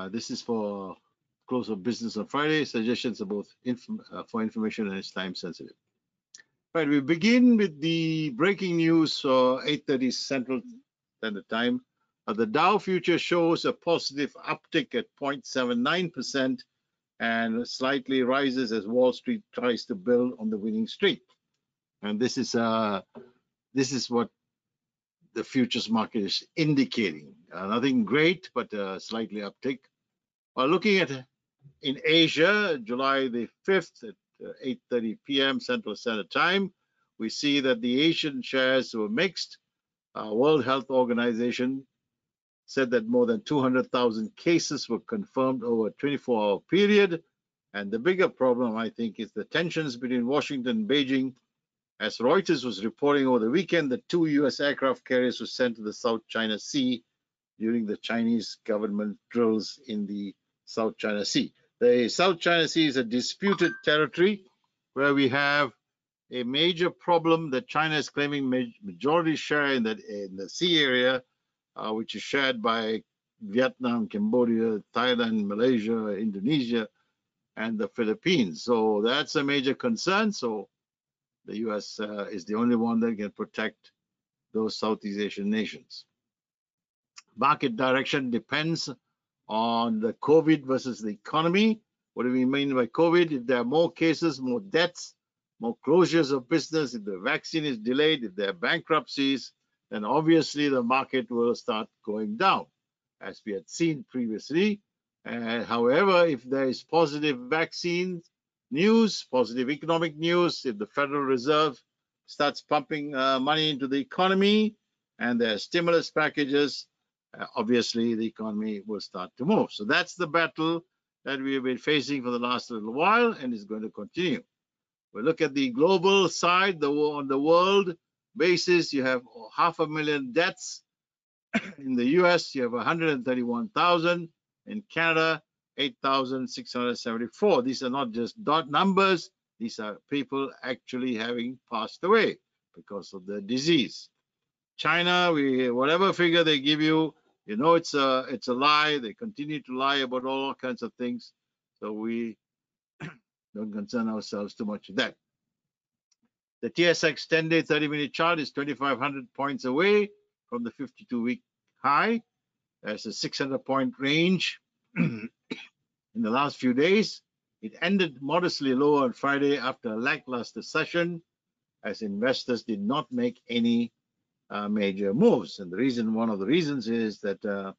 Uh, this is for close of business on Friday. Suggestions are both inf uh, for information and it's time sensitive. Right, we begin with the breaking news for 8.30 Central Standard Time. Uh, the Dow future shows a positive uptick at 0.79% and slightly rises as Wall Street tries to build on the winning streak. And this is uh, this is what the futures market is indicating. Uh, nothing great, but uh, slightly uptick. While looking at in Asia, July the 5th at 8:30 p.m. Central Standard Time, we see that the Asian shares were mixed. Uh, World Health Organization said that more than 200,000 cases were confirmed over a 24-hour period. And the bigger problem, I think, is the tensions between Washington and Beijing. As Reuters was reporting over the weekend, the two U.S. aircraft carriers were sent to the South China Sea during the Chinese government drills in the South China Sea. The South China Sea is a disputed territory where we have a major problem that China is claiming majority share in, that, in the sea area uh, which is shared by Vietnam, Cambodia, Thailand, Malaysia, Indonesia, and the Philippines. So that's a major concern. So the U.S. Uh, is the only one that can protect those Southeast Asian nations. Market direction depends on the COVID versus the economy. What do we mean by COVID? If there are more cases, more deaths, more closures of business, if the vaccine is delayed, if there are bankruptcies, then obviously the market will start going down, as we had seen previously. However, if there is positive vaccine news, positive economic news, if the Federal Reserve starts pumping uh, money into the economy and there are stimulus packages, uh, obviously the economy will start to move. So that's the battle that we have been facing for the last little while and is going to continue. We look at the global side, the on the world, basis, you have half a million deaths. In the US, you have 131,000. In Canada, 8,674. These are not just dot numbers. These are people actually having passed away because of the disease. China, we whatever figure they give you, you know it's a it's a lie. They continue to lie about all kinds of things. So we don't concern ourselves too much with that. The TSX 10-day 30-minute chart is 2,500 points away from the 52-week high. There's a 600-point range in the last few days. It ended modestly lower on Friday after a lackluster session, as investors did not make any uh, major moves. And the reason, one of the reasons, is that uh,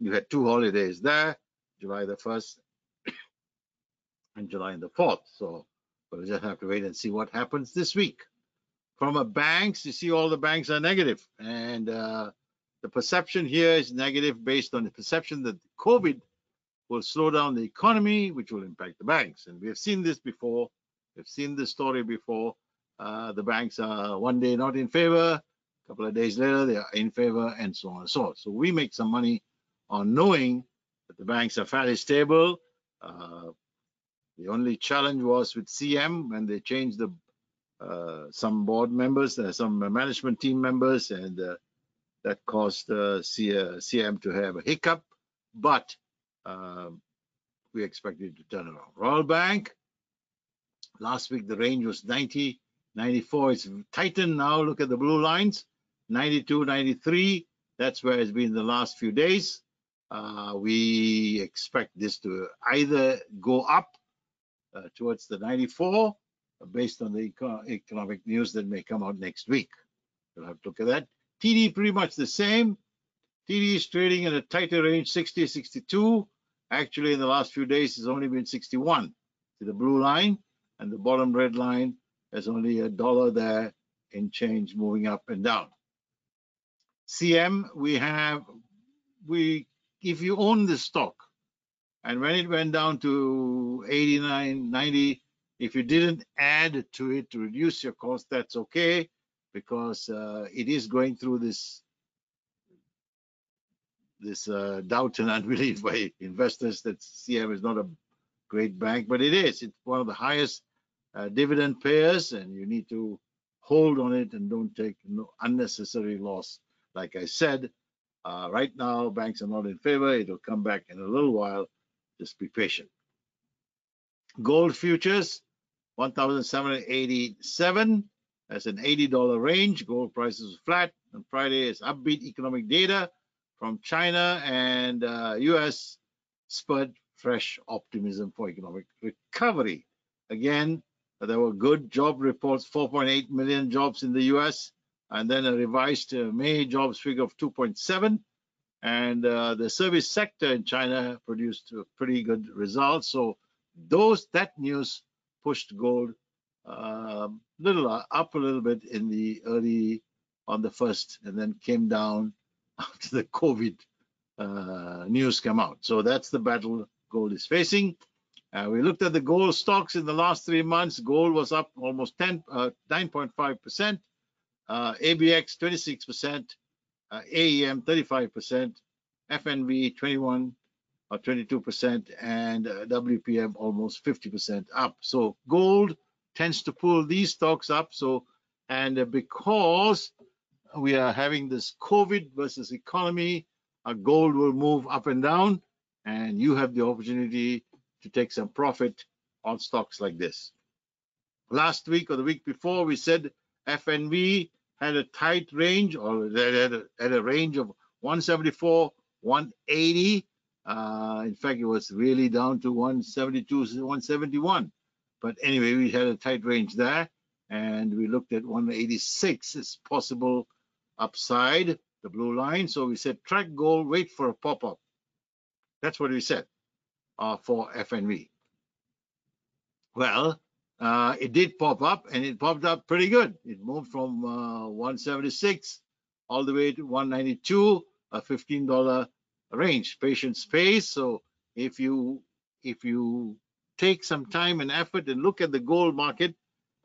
you had two holidays there, July the 1st and July the 4th. So but we just have to wait and see what happens this week. From a banks, you see all the banks are negative, and uh, the perception here is negative based on the perception that COVID will slow down the economy, which will impact the banks. And we have seen this before. We've seen this story before. Uh, the banks are one day not in favor, a couple of days later they are in favor, and so on and so on. So we make some money on knowing that the banks are fairly stable. Uh, the only challenge was with CM when they changed the uh, some board members, uh, some management team members, and uh, that caused uh, CM to have a hiccup. But um, we expect it to turn around. Royal Bank, last week the range was 90, 94. It's tightened now. Look at the blue lines, 92, 93. That's where it's been the last few days. Uh, we expect this to either go up uh, towards the 94 uh, based on the eco economic news that may come out next week. We'll have to look at that. TD pretty much the same. TD is trading in a tighter range, 60, 62. Actually, in the last few days, it's only been 61. To the blue line and the bottom red line, there's only a dollar there in change moving up and down. CM, we have, we, if you own the stock, and when it went down to 89, 90, if you didn't add to it to reduce your cost, that's okay because uh, it is going through this this uh, doubt and unbelief by investors that CM is not a great bank, but it is. It's one of the highest uh, dividend payers, and you need to hold on it and don't take no unnecessary loss. Like I said, Uh, right now, banks are not in favor. It'll come back in a little while. Just be patient. Gold futures, 1,787. That's an $80 range. Gold prices flat. On Friday is upbeat economic data from China and uh, US spurred fresh optimism for economic recovery. Again, there were good job reports, 4.8 million jobs in the US, and then a revised uh, May jobs figure of 2.7. And uh, the service sector in China produced pretty good results. So those that news pushed gold uh, little uh, up a little bit in the early on the first, and then came down after the COVID uh, news came out. So that's the battle gold is facing. Uh, we looked at the gold stocks in the last three months. Gold was up almost 10, 9.5%. Uh, ABX 26%, uh, AEM 35%, FNV 21 or 22%, and uh, WPM almost 50% up. So gold tends to pull these stocks up. So, and uh, because we are having this COVID versus economy, uh, gold will move up and down, and you have the opportunity to take some profit on stocks like this. Last week or the week before, we said FNV had a tight range or they had a, had a range of 174, 180. Uh, in fact, it was really down to 172, 171. But anyway, we had a tight range there and we looked at 186 as possible upside, the blue line. So we said track goal, wait for a pop-up. That's what we said uh, for FNV. Well, uh, it did pop up and it popped up pretty good. It moved from uh, 176 all the way to 192, a $15 range, patient space. So if you if you take some time and effort and look at the gold market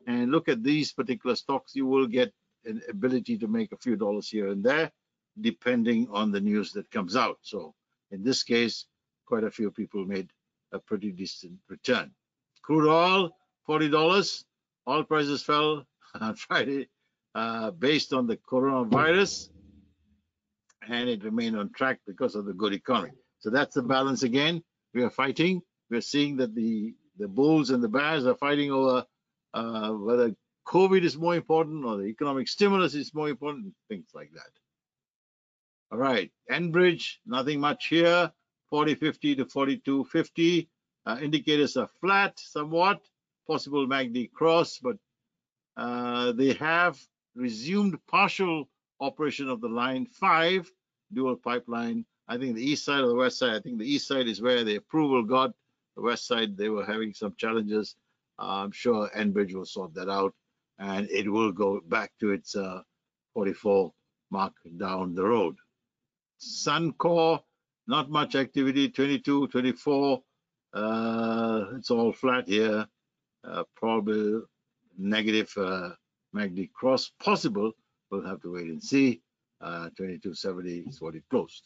and look at these particular stocks, you will get an ability to make a few dollars here and there, depending on the news that comes out. So in this case, quite a few people made a pretty decent return. Crude oil $40. Oil prices fell on Friday uh, based on the coronavirus, and it remained on track because of the good economy. So that's the balance again. We are fighting. We're seeing that the the bulls and the bears are fighting over uh, whether COVID is more important or the economic stimulus is more important, things like that. All right, Enbridge, nothing much here, 40.50 to 42.50. Uh, indicators are flat somewhat possible MACD cross, but uh, they have resumed partial operation of the line five dual pipeline. I think the east side or the west side. I think the east side is where the approval got. The west side they were having some challenges. Uh, I'm sure Enbridge will sort that out, and it will go back to its uh, 44 mark down the road. Suncor, not much activity. 22, 24. Uh, it's all flat here uh, probably negative uh, MACD cross possible. We'll have to wait and see. Uh, 2270 is what it closed.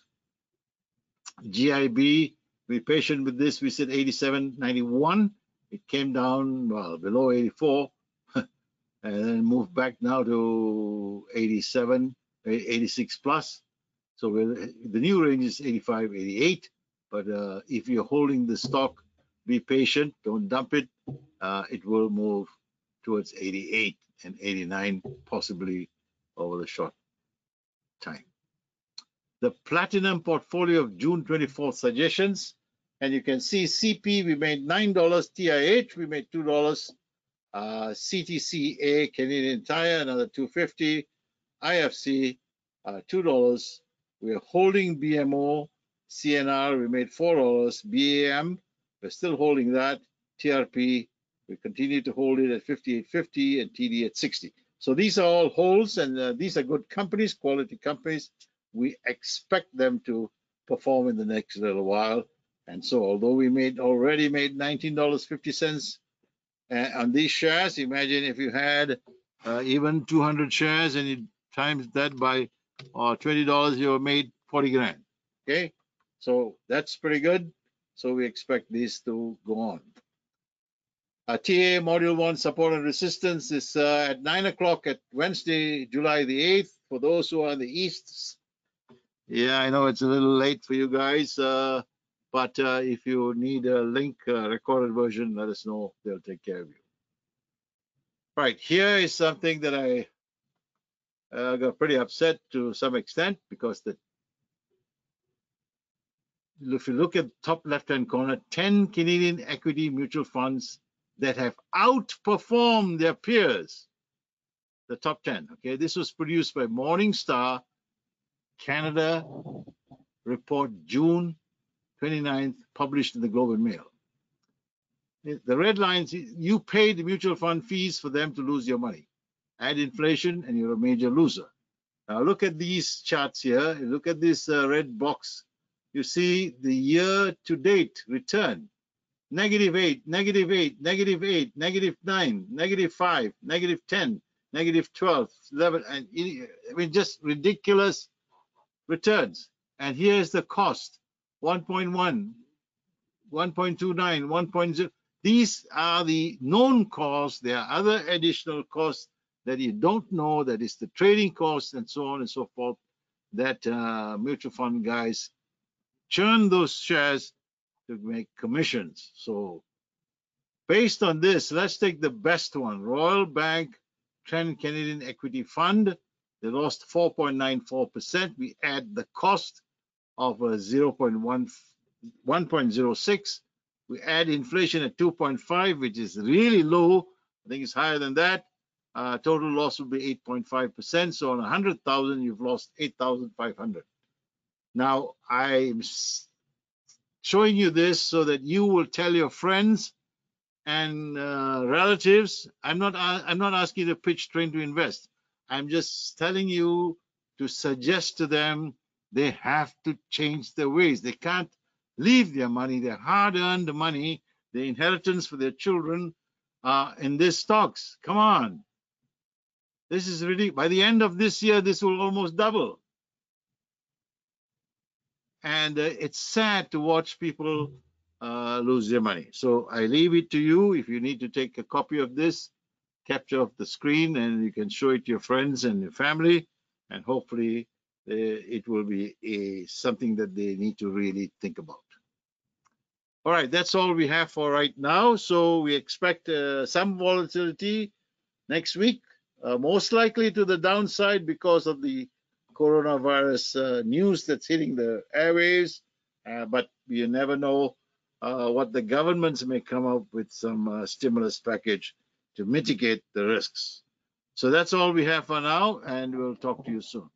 GIB, be patient with this. We said 87.91. It came down well below 84 and then moved back now to 87, 86 plus. So the new range is 85, 88. But uh, if you're holding the stock, be patient. Don't dump it uh, it will move towards 88 and 89 possibly over the short time. The platinum portfolio of June 24th suggestions, and you can see CP we made $9, TIH we made $2, uh, CTCA Canadian Tire another 250, IFC uh, $2. We're holding BMO, CNR we made $4, BAM we're still holding that, TRP we continue to hold it at 58.50 and TD at 60. So these are all holds and uh, these are good companies, quality companies. We expect them to perform in the next little while. And so although we made already made $19.50 uh, on these shares, imagine if you had uh, even 200 shares and you times that by uh, $20, you made 40 grand. Okay, so that's pretty good. So we expect these to go on. Uh, TA Module 1 support and resistance is uh, at 9 o'clock at Wednesday, July the 8th. For those who are in the East Yeah, I know it's a little late for you guys, uh, but uh, if you need a link, uh, recorded version, let us know. They'll take care of you. Right, here is something that I uh, got pretty upset to some extent because the if you look at top left-hand corner, 10 Canadian equity mutual funds that have outperformed their peers, the top 10. Okay, this was produced by Morningstar Canada report June 29th, published in the Globe and Mail. The red lines, you paid the mutual fund fees for them to lose your money. Add inflation and you're a major loser. Now look at these charts here. Look at this uh, red box. You see the year to date return. Negative 8, negative 8, negative 8, negative 9, negative 5, negative 10, negative 12, 11, and I mean just ridiculous returns. And here's the cost, 1.1, 1.29, 1.0. These are the known costs. There are other additional costs that you don't know, that is the trading costs and so on and so forth, that uh, mutual fund guys churn those shares to make commissions. So based on this, let's take the best one, Royal Bank Trend Canadian Equity Fund. They lost 4.94%. We add the cost of a 0.1, 1.06. We add inflation at 2.5, which is really low. I think it's higher than that. Uh, total loss will be 8.5%. So on 100,000, you've lost 8,500. Now, I'm showing you this so that you will tell your friends and uh, relatives. I'm not. I'm not asking you to pitch train to invest. I'm just telling you to suggest to them they have to change their ways. They can't leave their money, their hard-earned money, the inheritance for their children, uh, in these stocks. Come on. This is really, by the end of this year, this will almost double. And uh, it's sad to watch people uh, lose their money. So I leave it to you. If you need to take a copy of this, capture of the screen and you can show it to your friends and your family. And hopefully uh, it will be a something that they need to really think about. All right. That's all we have for right now. So we expect uh, some volatility next week uh, most likely to the downside because of the coronavirus uh, news that's hitting the airwaves uh, but you never know uh, what the governments may come up with some stimulus package to mitigate the risks. So that's all we have for now, and we'll talk to you soon.